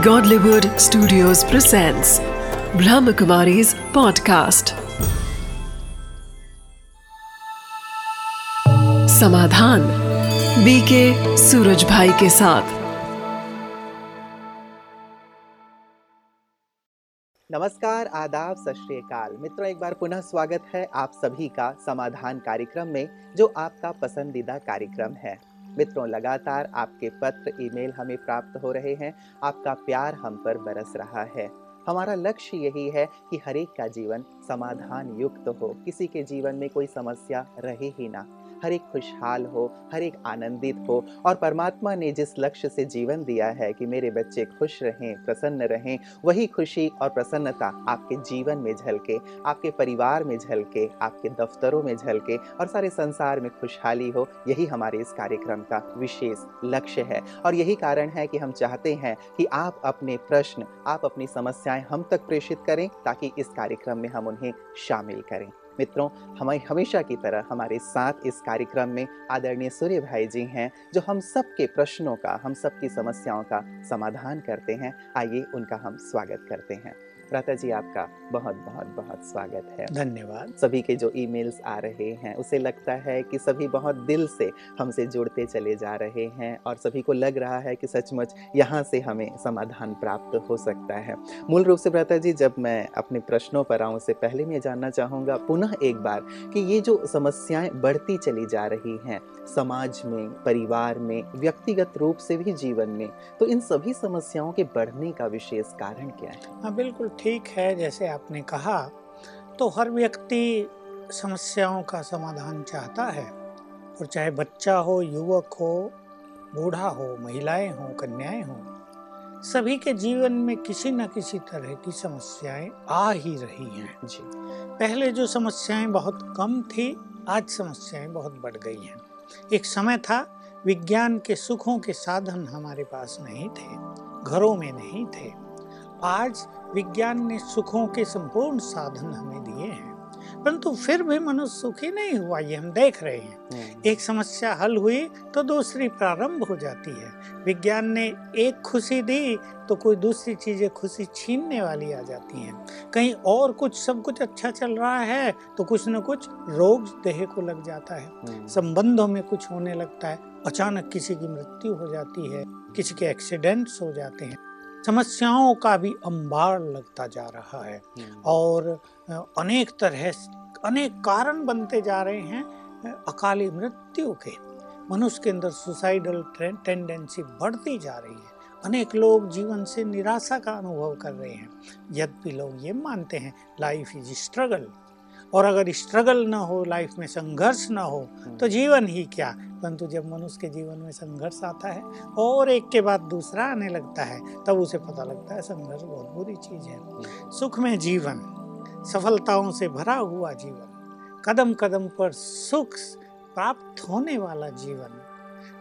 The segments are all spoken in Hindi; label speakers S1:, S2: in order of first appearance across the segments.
S1: Godlywood Studios presents Brahmakumari's podcast. समाधान बीके सूरज भाई के साथ।
S2: नमस्कार, आदाब, सत मित्रों, एक बार पुनः स्वागत है आप सभी का समाधान कार्यक्रम में, जो आपका पसंदीदा कार्यक्रम है। मित्रों, लगातार आपके पत्र, ईमेल हमें प्राप्त हो रहे हैं। आपका प्यार हम पर बरस रहा है। हमारा लक्ष्य यही है कि हरेक का जीवन समाधान युक्त हो। किसी के जीवन में कोई समस्या रहे ही ना। हर एक खुशहाल हो, हर एक आनंदित हो। और परमात्मा ने जिस लक्ष्य से जीवन दिया है कि मेरे बच्चे खुश रहें, प्रसन्न रहें, वही खुशी और प्रसन्नता आपके जीवन में झलके, आपके परिवार में झलके, आपके दफ्तरों में झलके और सारे संसार में खुशहाली हो, यही हमारे इस कार्यक्रम का विशेष लक्ष्य है। और यही कारण है कि हम चाहते हैं कि आप अपने प्रश्न, आप अपनी समस्याएँ हम तक प्रेषित करें ताकि इस कार्यक्रम में हम उन्हें शामिल करें। मित्रों, हमें हमेशा की तरह हमारे साथ इस कार्यक्रम में आदरणीय सूर्य भाई जी हैं, जो हम सबके प्रश्नों का, हम सबकी समस्याओं का समाधान करते हैं। आइए उनका हम स्वागत करते हैं। प्राता जी आपका बहुत बहुत बहुत स्वागत है।
S3: धन्यवाद।
S2: सभी के जो ईमेल्स आ रहे हैं उसे लगता है कि सभी बहुत दिल से हमसे जुड़ते चले जा रहे हैं और सभी को लग रहा है कि सचमुच यहाँ से हमें समाधान प्राप्त हो सकता है। मूल रूप से भ्राता जी जब मैं अपने प्रश्नों पर आऊँ उससे पहले मैं जानना चाहूँगा पुनः एक बार कि ये जो समस्याएँ बढ़ती चली जा रही हैं समाज में परिवार में व्यक्तिगत रूप से भी जीवन में तो इन सभी समस्याओं के बढ़ने का विशेष कारण क्या है?
S3: हाँ बिल्कुल। ठीक है जैसे आपने कहा तो हर व्यक्ति समस्याओं का समाधान चाहता है। और चाहे बच्चा हो युवक हो बूढ़ा हो महिलाएँ हो कन्याएँ हो सभी के जीवन में किसी न किसी तरह की समस्याएँ आ ही रही हैं।
S2: जी।
S3: पहले जो समस्याएँ बहुत कम थी आज समस्याएँ बहुत बढ़ गई हैं। एक समय था विज्ञान के सुखों के साधन हमारे पास नहीं थे घरों में नहीं थे। आज विज्ञान ने सुखों के संपूर्ण साधन हमें दिए हैं। परंतु फिर भी मनुष्य सुखी नहीं हुआ ये हम देख रहे हैं।
S2: हम्म,
S3: एक समस्या हल हुई तो दूसरी प्रारंभ हो जाती है। विज्ञान ने एक खुशी दी तो कोई दूसरी चीज़ें खुशी छीनने वाली आ जाती हैं। कहीं और कुछ सब कुछ अच्छा चल रहा है तो कुछ न कुछ रोग देह को लग जाता है।
S2: हम्म,
S3: संबंधों में कुछ होने लगता है अचानक किसी की मृत्यु हो जाती है किसी के एक्सीडेंट्स हो जाते हैं। समस्याओं का भी अंबार लगता जा रहा है।
S2: हम्म,
S3: और अनेक तरह अनेक कारण बनते जा रहे हैं अकाली मृत्यु के। मनुष्य के अंदर सुसाइडल टेंडेंसी बढ़ती जा रही है। अनेक लोग जीवन से निराशा का अनुभव कर रहे हैं। यद्यपि लोग ये मानते हैं लाइफ इज़ स्ट्रगल और अगर स्ट्रगल ना हो लाइफ में संघर्ष ना हो तो जीवन ही क्या? परंतु जब मनुष्य के जीवन में संघर्ष आता है और एक के बाद दूसरा आने लगता है तब उसे पता लगता है संघर्ष बहुत बुरी चीज़ है। सुख में जीवन सफलताओं से भरा हुआ जीवन कदम कदम पर सुख प्राप्त होने वाला जीवन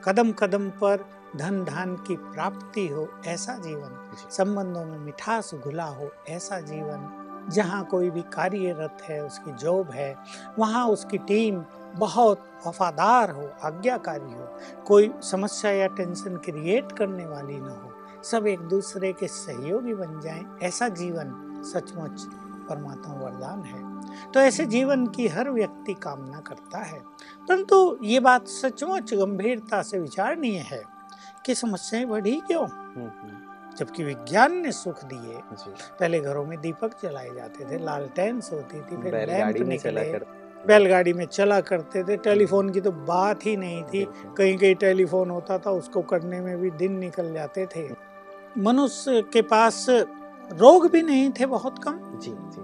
S3: कदम कदम पर धन धान की प्राप्ति हो ऐसा जीवन संबंधों में मिठास घुला हो ऐसा जीवन जहाँ कोई भी कार्यरत है उसकी जॉब है वहाँ उसकी टीम बहुत वफादार हो आज्ञाकारी हो कोई समस्या या टेंशन क्रिएट करने वाली ना हो सब एक दूसरे के सहयोगी बन जाएँ। ऐसा जीवन सचमुच परमात्मा वरदान है। तो ऐसे जीवन की हर व्यक्ति कामना करता है। परंतु ये बात सचमुच गंभीरता से विचारणीय है कि समस्याएँ बढ़ी क्यों?
S2: हम्म, हम्म,
S3: जबकि विज्ञान ने सुख दिए। पहले घरों में दीपक जलाए जाते थे लालटेन होती थी फिर लैंप निकले बैलगाड़ी में चला करते थे। टेलीफोन की तो बात ही नहीं थी। कहीं कहीं टेलीफोन होता था उसको करने में भी दिन निकल जाते थे। मनुष्य के पास रोग भी नहीं थे बहुत कम।
S2: जी जी।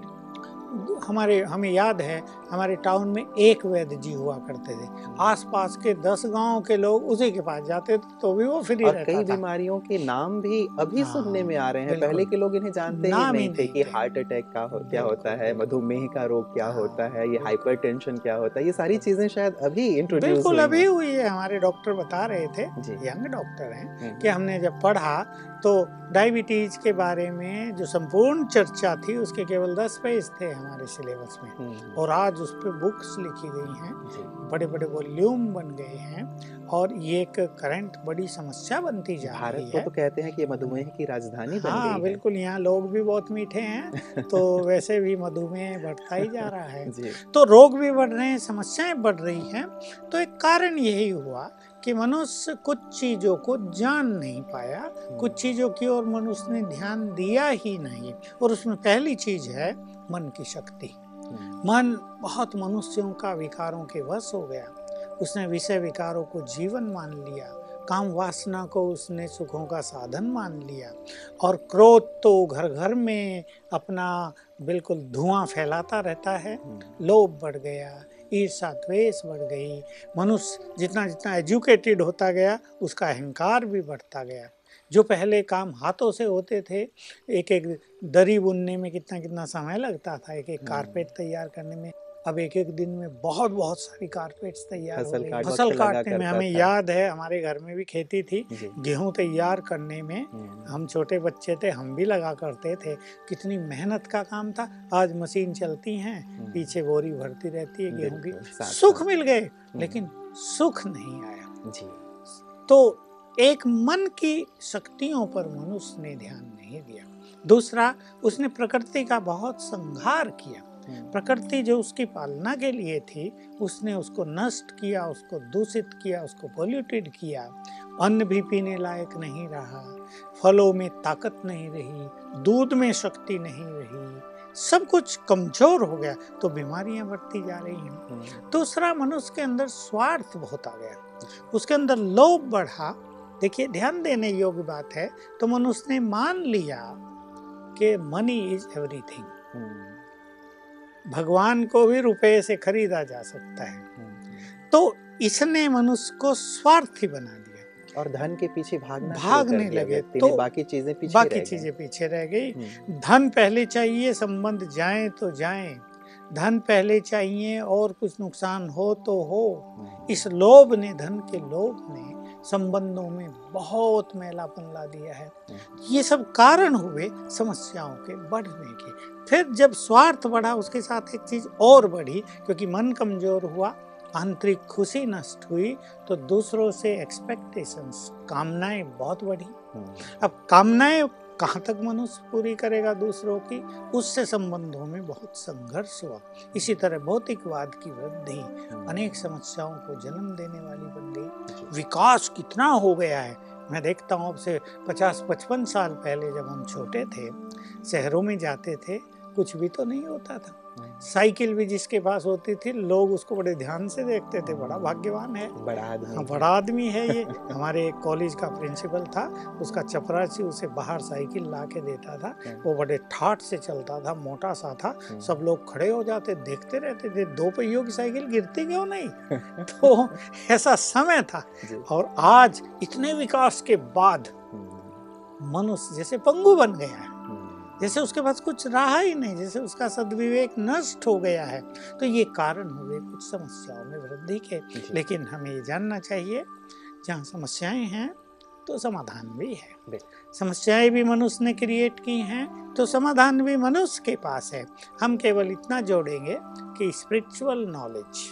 S3: हमारे हमें याद है हमारे टाउन में एक वैद्य जी हुआ करते थे। आसपास के दस गाँव के लोग उसी के पास जाते थे तो भी वो फ्री
S2: और
S3: रहता
S2: कई बीमारियों के नाम भी अभी
S3: हाँ,
S2: सुनने में आ रहे हैं। पहले के लोग इन्हें जानते ही नहीं थे कि हार्ट अटैक का हो, क्या होता है मधुमेह का रोग क्या होता है ये। हाइपरटेंशन क्या होता है ये सारी चीज़ें शायद अभी इंट्रोड्यूस
S3: बिल्कुल अभी हुई है। हमारे डॉक्टर बता रहे थे यंग डॉक्टर हैं कि हमने जब पढ़ा तो डायबिटीज़ के बारे में जो संपूर्ण चर्चा थी उसके केवल दस पेज थे हमारे सिलेबस में।
S2: हम्म,
S3: और आज आज उस पर बुक्स लिखी गई हैं। बड़े बड़े वॉल्यूम बन गए हैं और ये एक करंट बड़ी समस्या बनती जा
S2: भारत
S3: रही है।
S2: तो कहते हैं कि मधुमेह की राजधानी बन
S3: हाँ
S2: गई है।
S3: बिल्कुल यहाँ लोग भी बहुत मीठे हैं तो वैसे भी मधुमेह बढ़ता ही जा रहा है। तो रोग भी बढ़ रहे हैं समस्याएँ बढ़ रही हैं तो एक कारण यही हुआ कि मनुष्य कुछ चीज़ों को जान नहीं पाया कुछ चीज़ों की ओर मनुष्य ने ध्यान दिया ही नहीं और उसमें पहली चीज़ है मन की शक्ति।
S2: हम्म,
S3: मन बहुत मनुष्यों का विकारों के वश हो गया। उसने विषय विकारों को जीवन मान लिया। काम वासना को उसने सुखों का साधन मान लिया। और क्रोध तो घर घर में अपना बिल्कुल धुआँ फैलाता रहता है।
S2: हम्म,
S3: लोभ बढ़ गया ईर्षा द्वेष बढ़ गई। मनुष्य जितना जितना एजुकेटेड होता गया उसका अहंकार भी बढ़ता गया। जो पहले काम हाथों से होते थे एक एक दरी बुनने में कितना कितना समय लगता था एक एक
S2: हम्म।
S3: कारपेट तैयार करने में। अब एक एक दिन में बहुत बहुत सारी कारपेट्स तैयार हो
S2: फ़सल
S3: गई।
S2: काट
S3: फ़सल काटने में हमें याद है हमारे घर में भी खेती थी। गेहूँ तैयार करने में
S2: हम्म,
S3: हम छोटे बच्चे थे हम भी लगा करते थे। कितनी मेहनत का काम था। आज मशीन चलती हैं
S2: हम्म,
S3: पीछे बोरी भरती रहती है गेहूँ की। सुख मिल गए लेकिन सुख नहीं आया।
S2: जी।
S3: तो एक मन की शक्तियों पर मनुष्य ने ध्यान नहीं दिया। दूसरा उसने प्रकृति का बहुत संहार किया।
S2: हम्म,
S3: प्रकृति जो उसकी पालना के लिए थी उसने उसको नष्ट किया उसको दूषित किया उसको पोल्यूटेड किया। अन्न भी पीने लायक नहीं रहा फलों में ताकत नहीं रही दूध में शक्ति नहीं रही सब कुछ कमज़ोर हो गया तो बीमारियाँ बढ़ती जा रही हैं।
S2: हम्म,
S3: दूसरा मनुष्य के अंदर स्वार्थ बहुत आ गया। उसके अंदर लोभ बढ़ा देखिए ध्यान देने योग्य बात है तो मनुष्य ने मान लिया कि मनी इज़ एवरीथिंग भगवान को भी रुपए से खरीदा जा सकता है।
S2: हम्म,
S3: तो इसने मनुष्य को स्वार्थी बना दिया।
S2: और धन के पीछे भागना
S3: भागने लगे, तो
S2: बाकी चीज़ें पीछे
S3: बाकी चीज़ें पीछे रह गई।
S2: हम्म,
S3: धन पहले चाहिए संबंध जाए तो जाए। धन पहले चाहिए और कुछ नुकसान हो तो हो।
S2: हम्म,
S3: इस लोभ ने धन के लोभ ने संबंधों में बहुत मैलापन ला दिया है। ये सब कारण हुए समस्याओं के बढ़ने के। फिर जब स्वार्थ बढ़ा उसके साथ एक चीज़ और बढ़ी क्योंकि मन कमज़ोर हुआ आंतरिक खुशी नष्ट हुई तो दूसरों से एक्सपेक्टेशंस कामनाएँ बहुत बढ़ी।
S2: हम्म,
S3: अब कामनाएँ कहाँ तक मनुष्य पूरी करेगा दूसरों की? उससे संबंधों में बहुत संघर्ष हुआ। इसी तरह भौतिकवाद की वृद्धि
S2: हम्म,
S3: अनेक समस्याओं को जन्म देने वाली बन गई। विकास कितना हो गया है? मैं देखता हूँ अब से पचास पचपन साल पहले जब हम छोटे थे शहरों में जाते थे कुछ भी तो नहीं होता था। साइकिल भी जिसके पास होती थी लोग उसको बड़े ध्यान से देखते थे। बड़ा भाग्यवान है।
S2: बड़ा आदमी
S3: हाँ
S2: है।
S3: बड़ा आदमी है ये। हमारे एक कॉलेज का प्रिंसिपल था। उसका चपरासी उसे बाहर साइकिल ला के देता था। वो बड़े ठाट से चलता था मोटा सा था।
S2: हम्म,
S3: सब लोग खड़े हो जाते देखते रहते थे दो पहियों की साइकिल गिरती क्यों नहीं? तो ऐसा समय था। और आज इतने विकास के बाद
S2: हम्म,
S3: मनुष्य जैसे पंगु बन गया है। जैसे उसके पास कुछ रहा ही नहीं जैसे उसका सदविवेक नष्ट हो गया है। तो ये कारण हुए कुछ समस्याओं में वृद्धि के। लेकिन हमें ये जानना चाहिए जहाँ समस्याएँ हैं तो समाधान भी है। समस्याएँ भी मनुष्य ने क्रिएट की हैं तो समाधान भी मनुष्य के पास है। हम केवल इतना जोड़ेंगे कि स्पिरिचुअल नॉलेज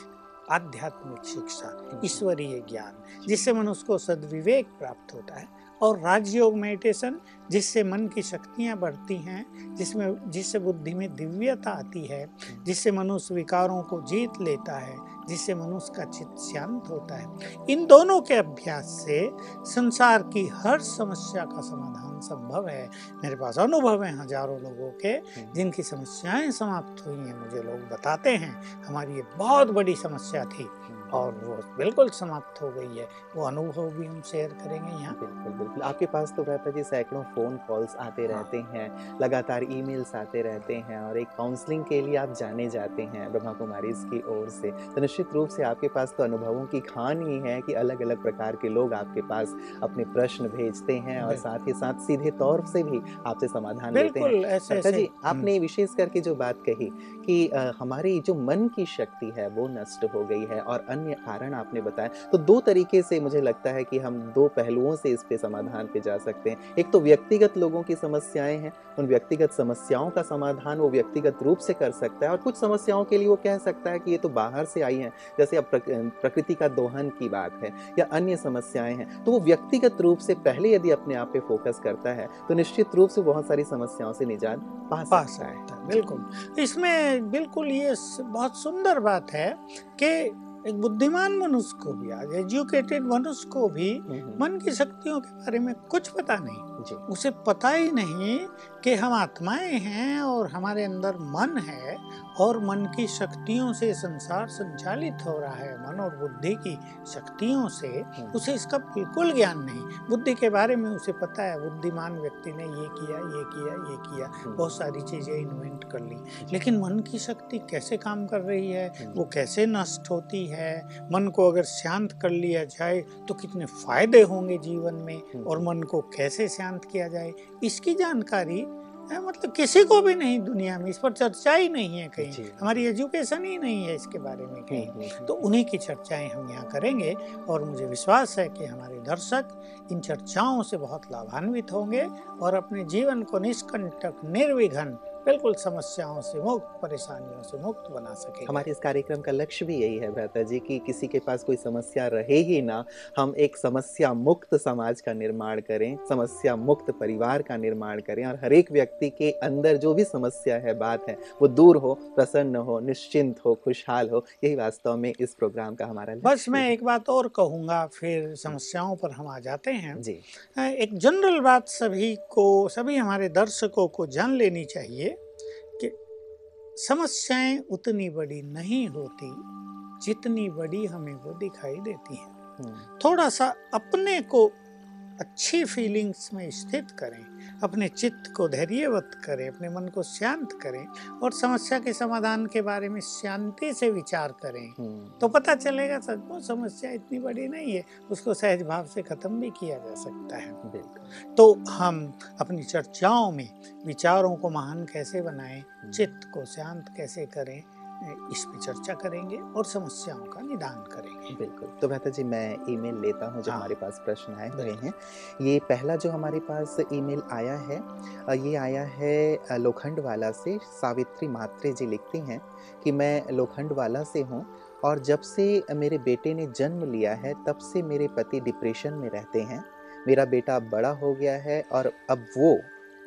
S3: आध्यात्मिक शिक्षा ईश्वरीय ज्ञान जिससे मनुष्य को सदविवेक प्राप्त होता है। और राजयोग मेडिटेशन, जिससे मन की शक्तियाँ बढ़ती हैं, जिसमें, जिससे बुद्धि में दिव्यता आती है, जिससे मनुष्य विकारों को जीत लेता है, जिससे मनुष्य का चित्त शांत होता है। इन दोनों के अभ्यास से संसार की हर समस्या का समाधान संभव है। मेरे पास अनुभव है हज़ारों लोगों के, जिनकी समस्याएँ समाप्त हुई हैं, मुझे लोग बताते हैं। हमारी ये बहुत बड़ी समस्या थी। और वो बिल्कुल समाप्त हो गई है। वो अनुभव भी हम शेयर करेंगे यहाँ।
S2: बिल्कुल बिल्कुल। आपके पास तो रहता जी सैकड़ों फ़ोन कॉल्स आते
S3: हाँ।
S2: रहते हैं लगातार ईमेल्स आते रहते हैं और एक काउंसलिंग के लिए आप जाने जाते हैं ब्रह्मा कुमारी की ओर से। तो निश्चित रूप से आपके पास तो अनुभवों की खान ही है कि अलग अलग प्रकार के लोग आपके पास अपने प्रश्न भेजते हैं और साथ ही साथ सीधे तौर से भी आपसे समाधान लेते हैं। जी आपने विशेष करके जो बात कही कि हमारी जो मन की शक्ति है वो नष्ट हो गई है और अन्य कारण आपने बताया। तो दो तरीके से मुझे लगता है कि हम दो पहलुओं से इस पे समाधान पे जा सकते हैं। एक तो व्यक्तिगत लोगों की समस्याएँ हैं उन व्यक्तिगत समस्याओं का समाधान वो व्यक्तिगत रूप से कर सकता है और कुछ समस्याओं के लिए वो कह सकता है कि ये तो बाहर से आई हैं जैसे अब प्रकृति का दोहन की बात है या अन्य समस्याएँ हैं। तो वो व्यक्तिगत रूप से पहले यदि अपने आप पे फोकस करता है तो निश्चित रूप से बहुत सारी समस्याओं से निजात पा
S3: पा
S2: सकता है।
S3: बिल्कुल। इसमें बिल्कुल ये बहुत सुंदर बात है कि एक बुद्धिमान मनुष्य को भी आज एजुकेटेड मनुष्य को भी
S2: हम्म,
S3: मन की शक्तियों के बारे में कुछ पता नहीं।
S2: जी।
S3: उसे पता ही नहीं कि हम आत्माएँ हैं और हमारे अंदर मन है और मन की शक्तियों से संसार संचालित हो रहा है। मन और बुद्धि की शक्तियों से उसे इसका बिल्कुल ज्ञान नहीं। बुद्धि के बारे में उसे पता है। बुद्धिमान व्यक्ति ने ये किया ये किया ये किया। बहुत सारी चीज़ें इन्वेंट कर ली। लेकिन मन की शक्ति कैसे काम कर रही है? वो कैसे नष्ट होती है? मन को अगर शांत कर लिया जाए तो कितने फ़ायदे होंगे जीवन में? और मन को कैसे शांत किया जाए? इसकी जानकारी मतलब किसी को भी नहीं दुनिया में इस पर चर्चा ही नहीं है कहीं। हमारी एजुकेशन ही नहीं है इसके बारे में कहीं।
S2: हम्म, हम्म,
S3: तो उन्हीं की चर्चाएँ हम यहाँ करेंगे और मुझे विश्वास है कि हमारे दर्शक इन चर्चाओं से बहुत लाभान्वित होंगे और अपने जीवन को निष्कंटक निर्विघन बिल्कुल समस्याओं से मुक्त परेशानियों से मुक्त बना सके
S2: हमारे इस कार्यक्रम का लक्ष्य भी यही है भ्राता जी कि किसी के पास कोई समस्या रहे ही ना हम एक समस्या मुक्त समाज का निर्माण करें समस्या मुक्त परिवार का निर्माण करें और हर एक व्यक्ति के अंदर जो भी समस्या है बात है वो दूर हो प्रसन्न हो निश्चिंत हो खुशहाल हो यही वास्तव में इस प्रोग्राम का हमारा
S3: बस मैं एक बात और कहूँगा फिर समस्याओं पर हम आ जाते हैं।
S2: जी।
S3: एक जनरल बात सभी को सभी हमारे दर्शकों को जान लेनी चाहिए समस्याएँ उतनी बड़ी नहीं होती जितनी बड़ी हमें वो दिखाई देती हैं।
S2: हम्म,
S3: थोड़ा सा अपने को अच्छी फीलिंग्स में स्थित करें। अपने चित्त को धैर्यवत करें अपने मन को शांत करें और समस्या के समाधान के बारे में शांति से विचार करें।
S2: हम्म,
S3: तो पता चलेगा सचमुच समस्या इतनी बड़ी नहीं है उसको सहज भाव से खत्म भी किया जा सकता है। तो हम अपनी चर्चाओं में विचारों को महान कैसे बनाएँ चित्त को शांत कैसे करें इस पर चर्चा करेंगे और समस्याओं का निदान करेंगे।
S2: बिल्कुल। तो बेहतर जी मैं ईमेल लेता हूँ जो
S3: हाँ।
S2: हमारे पास प्रश्न आए हुए हैं। ये पहला जो हमारे पास ईमेल आया है ये आया है अ, लोखंड वाला से सावित्री मात्रे जी लिखती हैं कि मैं लोखंड वाला से हूँ और जब से मेरे बेटे ने जन्म लिया है तब से मेरे पति डिप्रेशन में रहते हैं। मेरा बेटा अब बड़ा हो गया है और अब वो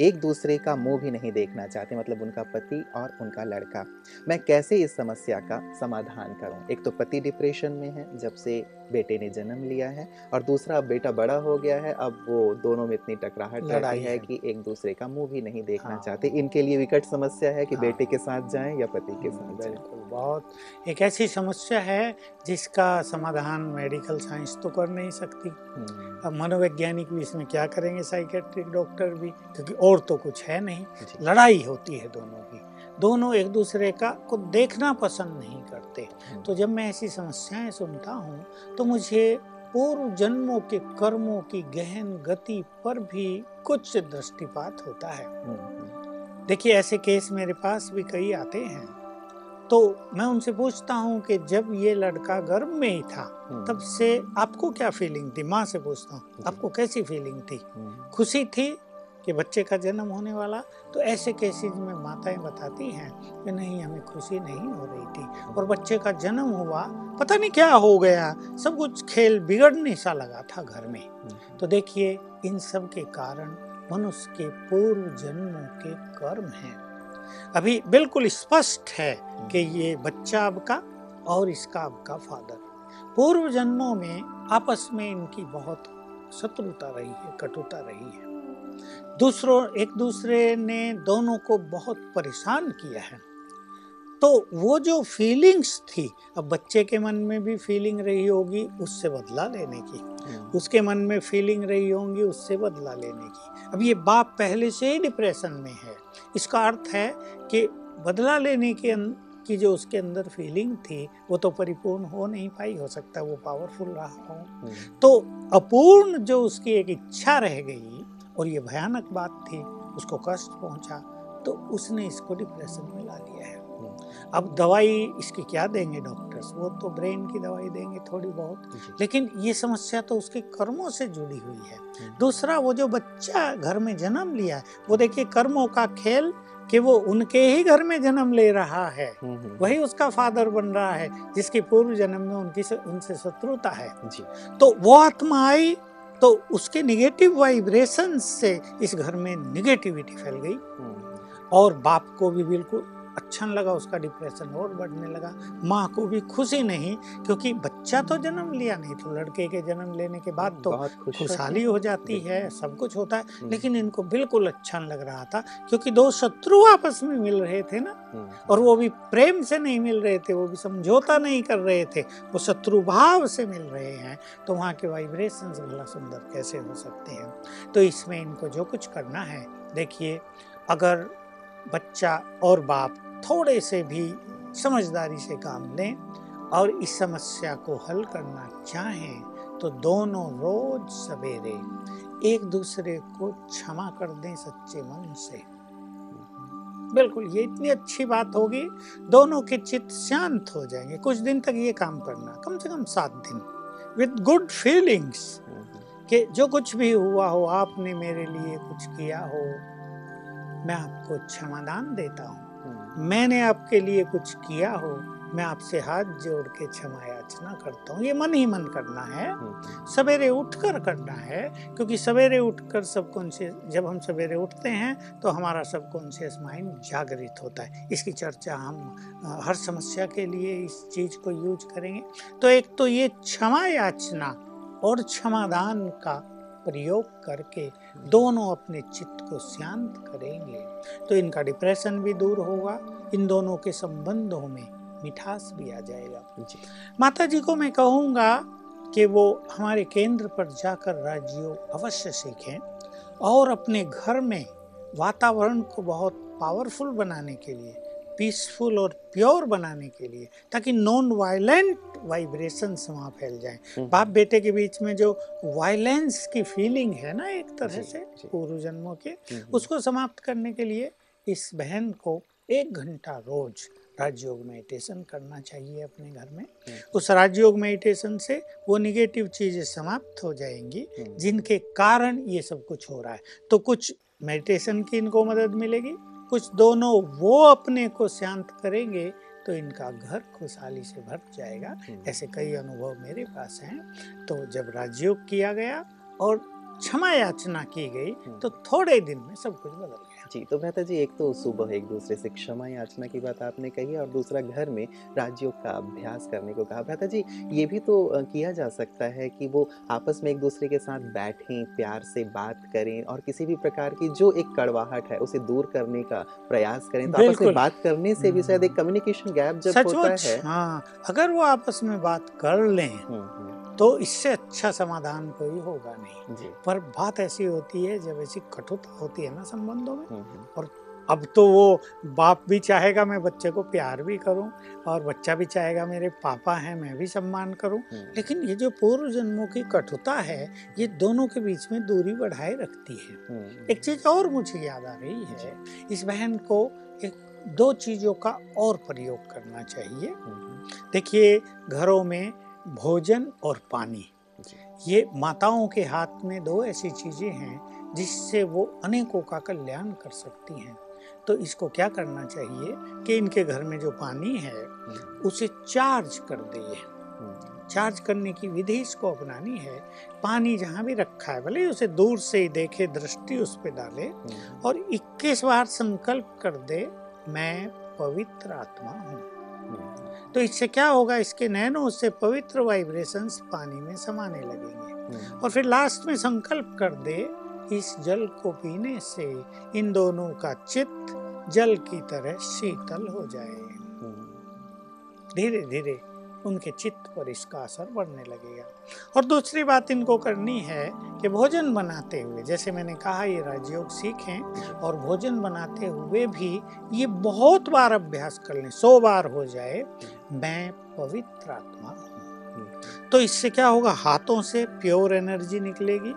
S2: एक दूसरे का मुँह भी नहीं देखना चाहते मतलब उनका पति और उनका लड़का। मैं कैसे इस समस्या का समाधान करूँ? एक तो पति डिप्रेशन में है, जब से बेटे ने जन्म लिया है और दूसरा अब बेटा बड़ा हो गया है अब वो दोनों में इतनी टकराहट
S3: लड़ाई
S2: है
S3: है।
S2: कि एक दूसरे का मुँह भी नहीं देखना
S3: हाँ।
S2: चाहते। इनके लिए विकट समस्या है कि
S3: हाँ।
S2: बेटे के साथ जाएँ या पति के साथ जाएँ।
S3: बिल्कुल बहुत। एक ऐसी समस्या है जिसका समाधान मेडिकल साइंस तो कर नहीं सकती।
S2: हम्म,
S3: अब मनोवैज्ञानिक भी इसमें क्या करेंगे साइकेट्रिक डॉक्टर भी क्योंकि और तो कुछ है नहीं। लड़ाई होती है दोनों की। दोनों एक दूसरे का को देखना पसंद नहीं करते।
S2: हम्म,
S3: तो जब मैं ऐसी समस्याएँ सुनता हूँ तो मुझे पूर्व जन्मों के कर्मों की गहन गति पर भी कुछ दृष्टिपात होता है।
S2: हम्म,
S3: देखिए ऐसे केस मेरे पास भी कई आते हैं। तो मैं उनसे पूछता हूँ कि जब ये लड़का गर्भ में ही था
S2: हम्म,
S3: तब से आपको क्या फीलिंग थी? माँ से पूछता हूँ आपको कैसी फीलिंग थी? खुशी थी कि बच्चे का जन्म होने वाला तो ऐसे केसेस में माताएँ बताती हैं कि नहीं हमें खुशी नहीं हो रही थी। और बच्चे का जन्म हुआ पता नहीं क्या हो गया सब कुछ खेल बिगड़ने सा लगा था घर में।
S2: हम्म,
S3: तो देखिए इन सब के कारण मनुष्य के पूर्व जन्मों के कर्म हैं। अभी बिल्कुल स्पष्ट है कि ये बच्चा आपका और इसका आपका फादर। पूर्व जन्मों में आपस में इनकी बहुत शत्रुता रही है कटुता रही है। दूसरों एक दूसरे ने दोनों को बहुत परेशान किया है। तो वो जो फीलिंग्स थी अब बच्चे के मन में भी फीलिंग रही होगी उससे बदला लेने की।
S2: हम्म,
S3: उसके मन में फीलिंग रही होंगी उससे बदला लेने की। अब ये बाप पहले से ही डिप्रेशन में है। इसका अर्थ है कि बदला लेने के अन- की जो उसके अंदर फीलिंग थी वो तो परिपूर्ण हो नहीं पाई हो सकता वो पावरफुल रहा हो।
S2: हम्म,
S3: तो अपूर्ण जो उसकी एक इच्छा रह गई और ये भयानक बात थी उसको कष्ट पहुँचा तो उसने इसको डिप्रेशन में ला लिया है। अब दवाई इसकी क्या देंगे डॉक्टर्स वो तो ब्रेन की दवाई देंगे थोड़ी बहुत। लेकिन ये समस्या तो उसके कर्मों से जुड़ी हुई है।
S2: हम्म,
S3: दूसरा वो जो बच्चा घर में जन्म लिया है वो देखिए कर्मों का खेल कि वो उनके ही घर में जन्म ले रहा है।
S2: हम्म, हम्म,
S3: वही उसका फादर बन रहा है जिसकी पूर्व जन्म में उनकी से, उनसे शत्रुता है।
S2: जी।
S3: तो वो आत्मा आई तो उसके निगेटिव वाइब्रेशन से इस घर में निगेटिविटी फैल गई।
S2: हम्म,
S3: और बाप को भी बिल्कुल अच्छा लगा उसका डिप्रेशन और बढ़ने लगा। माँ को भी खुशी नहीं क्योंकि बच्चा तो जन्म लिया नहीं तो लड़के के जन्म लेने के बाद तो खुशहाली
S2: हो
S3: जाती है सब कुछ होता है।
S2: हम्म,
S3: लेकिन इनको बिल्कुल अच्छा नहीं लग रहा था क्योंकि दो शत्रु आपस में मिल रहे थे ना
S2: हम्म,
S3: और वो भी प्रेम से नहीं मिल रहे थे वो भी समझौता नहीं कर रहे थे वो शत्रु भाव से मिल रहे हैं। तो वहाँ के वाइब्रेशन भला सुंदर कैसे हो सकते हैं? तो इसमें इनको जो कुछ करना है देखिए अगर बच्चा और बाप थोड़े से भी समझदारी से काम लें और इस समस्या को हल करना चाहें तो दोनों रोज सवेरे एक दूसरे को क्षमा कर दें सच्चे मन से। बिल्कुल, ये इतनी अच्छी बात होगी, दोनों के चित्त शांत हो जाएँगे। कुछ दिन तक ये काम करना, कम से कम सात दिन। विद गुड फीलिंग्स कि जो कुछ भी हुआ हो, आपने मेरे लिए कुछ किया हो, मैं आपको क्षमादान देता हूँ। मैंने आपके लिए कुछ किया हो मैं आपसे हाथ जोड़ के क्षमा याचना करता हूँ। ये मन ही मन करना है।
S2: हम्म,
S3: सवेरे उठकर करना है क्योंकि सवेरे उठकर सबकॉन्शियस जब हम सवेरे उठते हैं तो हमारा सब सबकॉन्शियस माइंड जागृत होता है। इसकी चर्चा हम हर समस्या के लिए इस चीज़ को यूज़ करेंगे। तो एक तो ये क्षमा याचना और क्षमादान का प्रयोग करके दोनों अपने चित्त को शांत करेंगे। तो इनका डिप्रेशन भी दूर होगा इन दोनों के संबंधों में मिठास भी आ जाएगा। माता जी को मैं कहूँगा कि वो हमारे केंद्र पर जाकर राजयोग अवश्य सीखें और अपने घर में वातावरण को बहुत पावरफुल बनाने के लिए पीसफुल और प्योर बनाने के लिए ताकि नॉन वायलेंट वाइब्रेशंस वहाँ फैल जाएँ।
S2: हम्म,
S3: बाप बेटे के बीच में जो वायलेंस की फीलिंग है ना एक तरह से पूर्व जन्मों के
S2: हम्म,
S3: उसको समाप्त करने के लिए इस बहन को एक घंटा रोज राजयोग मेडिटेशन करना चाहिए अपने घर में।
S2: हम्म,
S3: उस राजयोग मेडिटेशन से वो निगेटिव चीज़ें समाप्त हो जाएँगी
S2: हम्म,
S3: जिनके कारण ये सब कुछ हो रहा है। तो कुछ मेडिटेशन की इनको मदद मिलेगी? कुछ दोनों वो अपने को शांत करेंगे तो इनका घर खुशहाली से भर जाएगा।
S2: हम्म,
S3: ऐसे कई अनुभव मेरे पास हैं। तो जब राजयोग किया गया और क्षमा याचना की गई तो थोड़े दिन में सब कुछ बदल गया।
S2: जी तो भ्राता जी एक तो सुबह एक दूसरे से क्षमा याचना की बात आपने कही और दूसरा घर में राजयोग का अभ्यास करने को कहा। भ्राता जी ये भी तो किया जा सकता है कि वो आपस में एक दूसरे के साथ बैठें प्यार से बात करें और किसी भी प्रकार की जो एक कड़वाहट है उसे दूर करने का प्रयास करें। तो आपस में बात करने से भी शायद एक कम्युनिकेशन गैप जब होता है
S3: हाँ अगर वो आपस में बात कर लें
S2: हम्म, हम्म,
S3: तो इससे अच्छा समाधान कोई होगा नहीं।
S2: जी।
S3: पर बात ऐसी होती है जब ऐसी कठोरता होती है ना संबंधों में
S2: हम्म, हम्म,
S3: अब तो वो बाप भी चाहेगा मैं बच्चे को प्यार भी करूँ और बच्चा भी चाहेगा मेरे पापा हैं मैं भी सम्मान करूँ।
S2: हम्म,
S3: लेकिन ये जो पूर्व जन्मों की कठोरता है ये दोनों के बीच में दूरी बढ़ाए रखती है। एक चीज़ और मुझे याद आ रही है इस बहन को एक दो चीज़ों का और प्रयोग करना चाहिए। देखिए घरों में भोजन और पानी। ये माताओं के हाथ में दो ऐसी चीज़ें हैं जिससे वो अनेकों का कल्याण कर सकती हैं। तो इसको क्या करना चाहिए कि इनके घर में जो पानी है
S2: हम्म,
S3: उसे चार्ज कर दिए
S2: हम्म,
S3: चार्ज करने की विधि इसको अपनानी है। पानी जहाँ भी रखा है भले ही उसे दूर से ही देखे दृष्टि उस पर डाले
S2: हम्म,
S3: और 21 बार संकल्प कर दे मैं पवित्र आत्मा हूँ। तो इससे क्या होगा? इसके नैनो से पवित्र वाइब्रेशंस पानी में समाने लगेंगे।
S2: हम्म,
S3: और फिर लास्ट में संकल्प कर दे इस जल को पीने से इन दोनों का चित्त जल की तरह शीतल हो जाए।
S2: हम्म,
S3: धीरे धीरे उनके चित्त पर इसका असर बढ़ने लगेगा। और दूसरी बात इनको करनी है कि भोजन बनाते हुए, जैसे मैंने कहा, ये राजयोग सीखें और भोजन बनाते हुए भी ये बहुत बार अभ्यास कर लें, सौ बार हो जाए, मैं पवित्र आत्मा हूँ। तो इससे क्या होगा? हाथों से प्योर एनर्जी निकलेगी,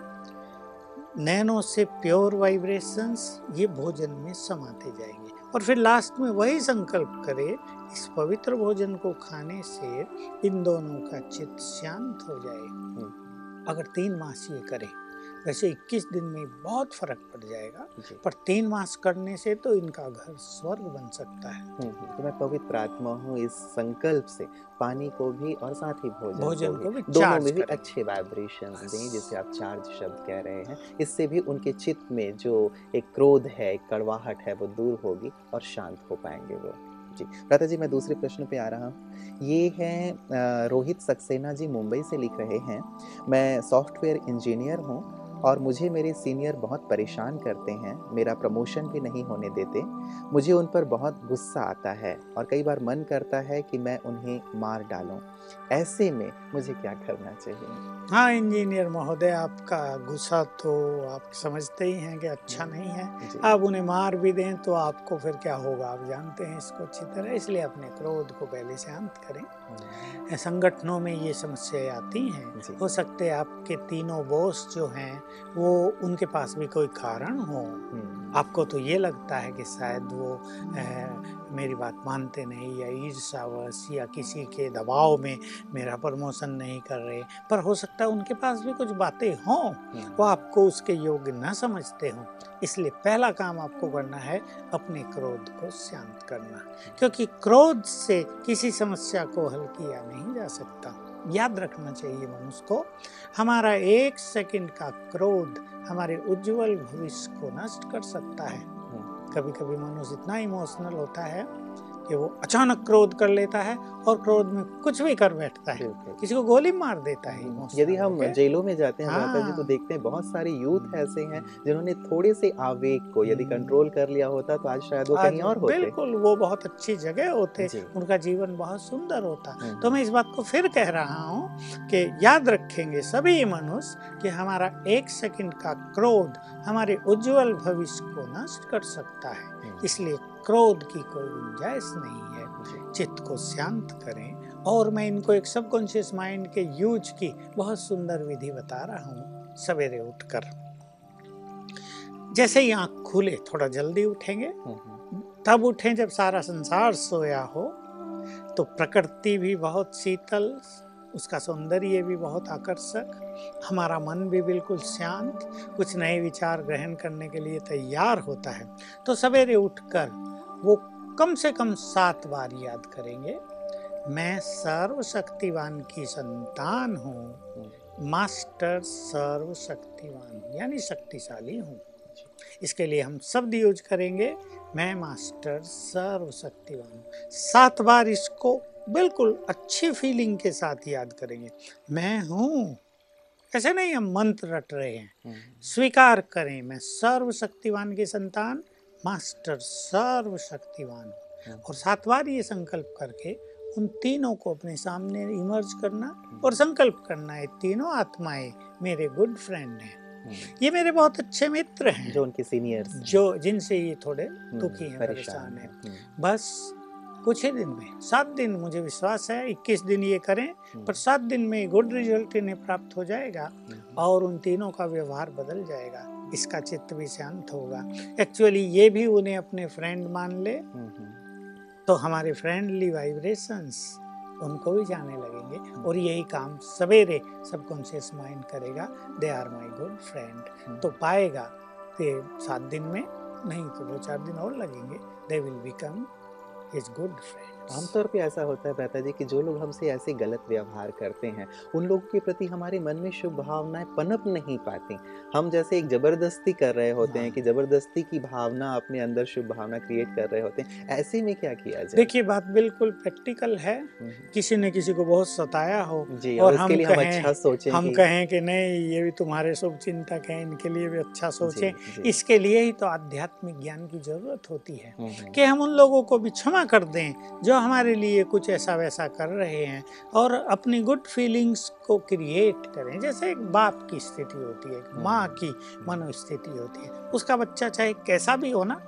S3: नैनो से प्योर वाइब्रेशंस ये भोजन में समाते जाएँगे। और फिर लास्ट में वही संकल्प करे इस पवित्र भोजन को खाने से इन दोनों का चित्त शांत हो जाए। अगर तीन मास ये करें वैसे 21 दिन में बहुत फ़र्क पड़ जाएगा पर तीन मास करने से तो इनका घर स्वर्ग बन सकता है।
S2: हम्म, हम्म, तो मैं पवित्र आत्मा हूँ इस संकल्प से पानी को भी और साथ ही भोजन,
S3: भोजन को भी
S2: दोनों
S3: चार्ज
S2: में भी अच्छे वाइब्रेशन दें जिसे आप चार्ज शब्द कह रहे हैं। इससे भी उनके चित्त में जो एक क्रोध है एक कड़वाहट है वो दूर होगी और शांत हो पाएँगे वो। जी प्राता जी मैं दूसरे प्रश्न पे आ रहा हूँ। ये है रोहित सक्सेना जी मुंबई से लिख रहे हैं मैं सॉफ्टवेयर इंजीनियर हूँ और मुझे मेरे सीनियर बहुत परेशान करते हैं, मेरा प्रमोशन भी नहीं होने देते। मुझे उन पर बहुत गुस्सा आता है और कई बार मन करता है कि मैं उन्हें मार डालूं। ऐसे में मुझे क्या करना चाहिए?
S3: हाँ इंजीनियर महोदय आपका गुस्सा तो आप समझते ही हैं कि अच्छा नहीं है। आप उन्हें मार भी दें तो आपको फिर क्या होगा? आप जानते हैं इसको अच्छी तरह इसलिए अपने क्रोध को पहले शांत करें।
S2: हम्म,
S3: संगठनों में ये समस्याएँ आती हैं। हो सकते हैं आपके तीनों बॉस जो हैं वो उनके पास भी कोई कारण हो।
S2: हम्म,
S3: आपको तो ये लगता है कि शायद वो मेरी बात मानते नहीं या ईर्षावश या किसी के दबाव में मेरा प्रमोशन नहीं कर रहे पर हो सकता है उनके पास भी कुछ बातें हों।
S2: हम्म,
S3: वो आपको उसके योग्य न समझते हों। इसलिए पहला काम आपको करना है अपने क्रोध को शांत करना क्योंकि क्रोध से किसी समस्या को हल किया नहीं जा सकता। याद रखना चाहिए मनुष्य को हमारा एक सेकंड का क्रोध हमारे उज्जवल भविष्य को नष्ट कर सकता है।
S2: हम्म,
S3: कभी कभी मनुष्य इतना इमोशनल होता है। कि वो अचानक क्रोध कर लेता है और क्रोध में कुछ भी कर बैठता है। किसी को गोली मार देता है।
S2: यदि हम जेलों में जाते हैं माता जी तो। देखते हैं बहुत सारे यूथ ऐसे हैं जिन्होंने थोड़े से आवेग को यदि
S3: हम्म।
S2: कंट्रोल कर लिया होता तो आज शायद वो कहीं और होते।
S3: बिल्कुल वो बहुत अच्छी जगह होते। उनका जीवन बहुत सुंदर होता।
S2: हम्म,
S3: तो मैं इस बात को फिर कह रहा हूँ कि याद रखेंगे सभी मनुष्य कि हमारा एक सेकंड का क्रोध हमारे उज्जवल भविष्य को नष्ट कर सकता है।
S2: हम्म,
S3: इसलिए क्रोध की कोई गुंजाइश नहीं है। चित्त को शांत करें। और मैं इनको एक सबकॉन्शियस माइंड के यूज़ की बहुत सुंदर विधि बता रहा हूँ। सवेरे उठकर। जैसे ही आँख खुले थोड़ा जल्दी उठेंगे।
S2: हम्म, हम्म,
S3: तब उठें जब सारा संसार सोया हो। तो प्रकृति भी बहुत शीतल उसका सौंदर्य भी बहुत आकर्षक, हमारा मन भी बिल्कुल शांत, कुछ नए विचार ग्रहण करने के लिए तैयार होता है। तो सवेरे उठकर वो कम से कम सात बार याद करेंगे, मैं सर्वशक्तिवान की संतान हूँ, मास्टर सर्वशक्तिवान, यानी शक्तिशाली हूँ। इसके लिए हम शब्द यूज़ करेंगे, मैं मास्टर सर्वशक्तिवान। सात बार इसको बिल्कुल अच्छी फीलिंग के साथ याद करेंगे। मैं हूँ। ऐसे नहीं हम मंत्र रट रहे हैं।
S2: हम्म,
S3: स्वीकार करें मैं सर्वशक्तिवान की संतान मास्टर सर्वशक्तिवान।
S2: हम्म,
S3: और सात बार ये संकल्प करके उन तीनों को अपने सामने इमर्ज करना और संकल्प करना है तीनों आत्माएँ मेरे गुड फ्रेंड हैं।
S2: हम्म,
S3: ये मेरे बहुत अच्छे मित्र हैं।
S2: जो उनके सीनियर्स
S3: जो जिनसे ये थोड़े दुखी हैं परेशान हैं।
S2: हम्म,
S3: बस कुछ ही दिन में सात दिन मुझे विश्वास है इक्कीस दिन ये करें
S2: हम्म,
S3: पर सात दिन में गुड रिज़ल्ट इन्हें प्राप्त हो जाएगा
S2: हम्म,
S3: और उन तीनों का व्यवहार बदल जाएगा इसका चित्त भी शांत होगा। एक्चुअली ये भी उन्हें अपने फ्रेंड मान ले।
S2: हम्म,
S3: तो हमारे फ्रेंडली वाइब्रेशंस उनको भी जाने लगेंगे और यही काम सवेरे सबकॉन्शियस माइंड करेगा they are my good friend तो पाएगा कि सात दिन में नहीं तो दो चार दिन और लगेंगे they will become his good friend
S2: आमतौर पे ऐसा होता है बेहता जी कि जो लोग हमसे ऐसे गलत व्यवहार करते हैं उन लोगों के प्रति हमारे मन में शुभ भावनाएँ पनप नहीं पाती। हम जैसे एक ज़बरदस्ती कर रहे होते हैं
S3: हाँ।
S2: कि ज़बरदस्ती की भावना अपने अंदर शुभ भावना क्रिएट कर रहे होते हैं ऐसे में क्या किया जाए?
S3: देखिए बात बिल्कुल प्रैक्टिकल है। किसी ने किसी को बहुत सताया हो
S2: जी
S3: और
S2: और
S3: हम
S2: अच्छा सोचें
S3: हम कहें कि नहीं ये भी तुम्हारे शुभ चिंतक हैं इनके लिए भी अच्छा सोचें। इसके लिए ही तो आध्यात्मिक ज्ञान की ज़रूरत होती है। कि हम उन लोगों को भी क्षमा कर दें जो जो हमारे लिए कुछ ऐसा वैसा कर रहे हैं और अपनी गुड फीलिंग्स को क्रिएट करें। जैसे एक बाप की स्थिति होती है एक माँ की मनोस्थिति होती है। उसका बच्चा चाहे कैसा भी हो ना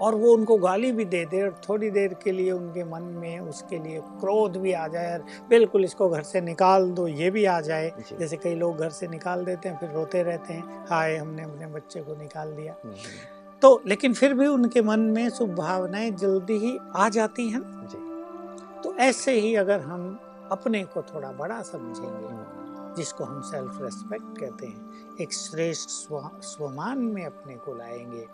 S3: और वो उनको गाली भी दे दे और थोड़ी देर के लिए उनके मन में उसके लिए क्रोध भी आ जाए और बिल्कुल इसको घर से निकाल दो ये भी आ जाए। जैसे कई लोग घर से निकाल देते हैं फिर रोते रहते हैं हाय हमने अपने बच्चे को निकाल दिया।
S2: हम्म,
S3: तो लेकिन फिर भी उनके मन में शुभ भावनाएँ जल्दी ही आ जाती हैं
S2: जी।
S3: तो ऐसे ही अगर हम अपने को थोड़ा बड़ा समझेंगे
S2: हम्म,
S3: जिसको हम सेल्फ रेस्पेक्ट कहते हैं एक श्रेष्ठ स्व स्वमान में अपने को लाएँगे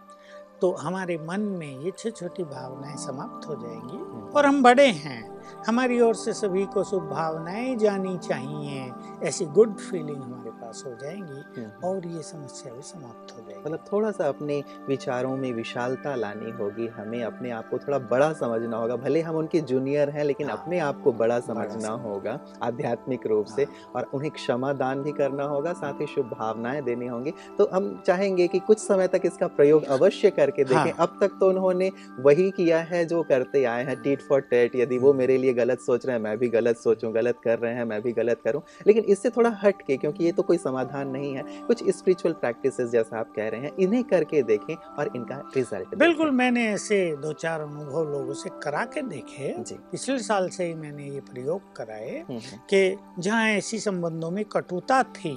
S3: तो हमारे मन में ये छोटी छोटी भावनाएँ समाप्त हो जाएँगी और हम बड़े हैं। हमारी ओर से सभी को शुभ भावनाएँ जानी चाहिए। ऐसी गुड फीलिंग हमारे पास हो जाएँगी
S2: हम्म।
S3: और ये समस्या भी समाप्त हो जाएगी।
S2: मतलब थोड़ा सा अपने विचारों में विशालता लानी होगी हमें अपने आप को थोड़ा बड़ा समझना होगा। भले हम उनके जूनियर हैं लेकिन
S3: हाँ।
S2: अपने आप को बड़ा समझना
S3: समझ-
S2: होगा आध्यात्मिक रूप से और उन्हें क्षमा दान भी करना होगा साथ ही शुभ भावनाएँ देनी होंगी। तो हम चाहेंगे कि कुछ समय तक इसका प्रयोग अवश्य करके देखें।
S3: हाँ।
S2: अब तक तो उन्होंने वही किया है जो करते आए हैं टीट फॉर टेट यदि वो मेरे लिए गलत सोच रहे हैं मैं भी गलत सोचूं गलत कर रहे हैं मैं भी गलत करूँ। लेकिन इससे थोड़ा हट के क्योंकि ये तो कोई समाधान नहीं है कुछ स्पिरिचुअल प्रैक्टिस जैसा आप कह रहे हैं इन्हें करके देखें और इनका रिज़ल्ट
S3: बिल्कुल मैंने ऐसे दो चार अनुभव लोगों से करा के देखे। पिछले साल से ही मैंने ये प्रयोग कराए
S2: हम्म, हम्म,
S3: कि जहाँ ऐसी संबंधों में कटुता थी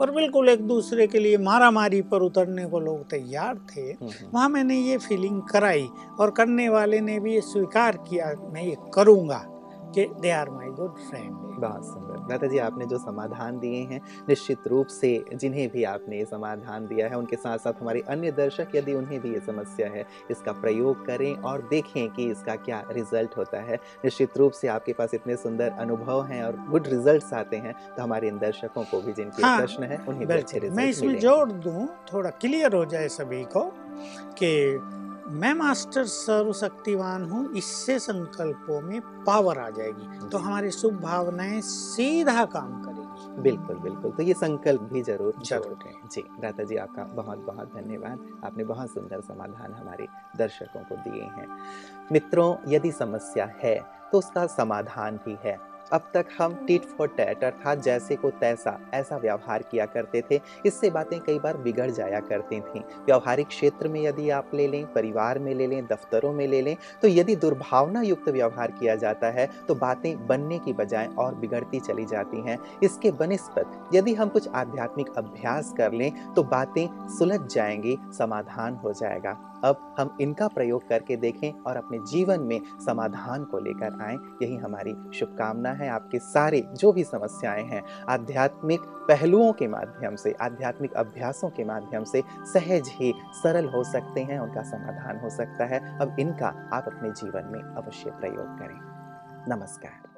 S3: और बिल्कुल एक दूसरे के लिए मारा मारी पर उतरने को लोग तैयार थे
S2: हम्म,
S3: वहाँ मैंने ये फीलिंग कराई और करने वाले ने भी ये स्वीकार किया मैं ये करूँगा। कि they are my good friend
S2: बहुत सुंदर। दादा जी आपने जो समाधान दिए हैं निश्चित रूप से जिन्हें भी आपने ये समाधान दिया है उनके साथ साथ हमारे अन्य दर्शक यदि उन्हें भी ये समस्या है इसका प्रयोग करें और देखें कि इसका क्या रिज़ल्ट होता है। निश्चित रूप से आपके पास इतने सुंदर अनुभव हैं और गुड रिज़ल्ट आते हैं तो हमारे इन दर्शकों को भी जिनके
S3: हाँ,
S2: प्रश्न है उन्हें
S3: मैं इसमें जोड़ दूँ थोड़ा क्लियर हो जाए सभी को कि मैं मास्टर सर्वशक्तिवान हूँ इससे संकल्पों में पावर आ जाएगी। तो हमारी शुभ भावनाएँ सीधा काम करेगी।
S2: बिल्कुल बिल्कुल। तो ये संकल्प भी ज़रूर
S3: ज़रूर
S2: है जी दादा जी आपका बहुत बहुत धन्यवाद। आपने बहुत सुंदर समाधान हमारे दर्शकों को दिए हैं। मित्रों यदि समस्या है तो उसका समाधान भी है। अब तक हम टिट फॉर टैट अर्थात जैसे को तैसा, ऐसा व्यवहार किया करते थे। इससे बातें कई बार बिगड़ जाया करती थीं। व्यवहारिक क्षेत्र में यदि आप ले लें, परिवार में ले लें, दफ्तरों में ले लें तो यदि दुर्भावना युक्त व्यवहार किया जाता है तो बातें बनने की बजाय और बिगड़ती चली जाती हैं। इसके बनस्पत यदि हम कुछ आध्यात्मिक अभ्यास कर लें तो बातें सुलझ जाएँगी, समाधान हो जाएगा। अब हम इनका प्रयोग करके देखें और अपने जीवन में समाधान को लेकर आएँ। यही हमारी शुभकामना है आपके सारे जो भी समस्याएँ हैं, आध्यात्मिक पहलुओं के माध्यम से, आध्यात्मिक अभ्यासों के माध्यम से सहज ही सरल हो सकते हैं, उनका समाधान हो सकता है। अब इनका आप अपने जीवन में अवश्य प्रयोग करें। नमस्कार।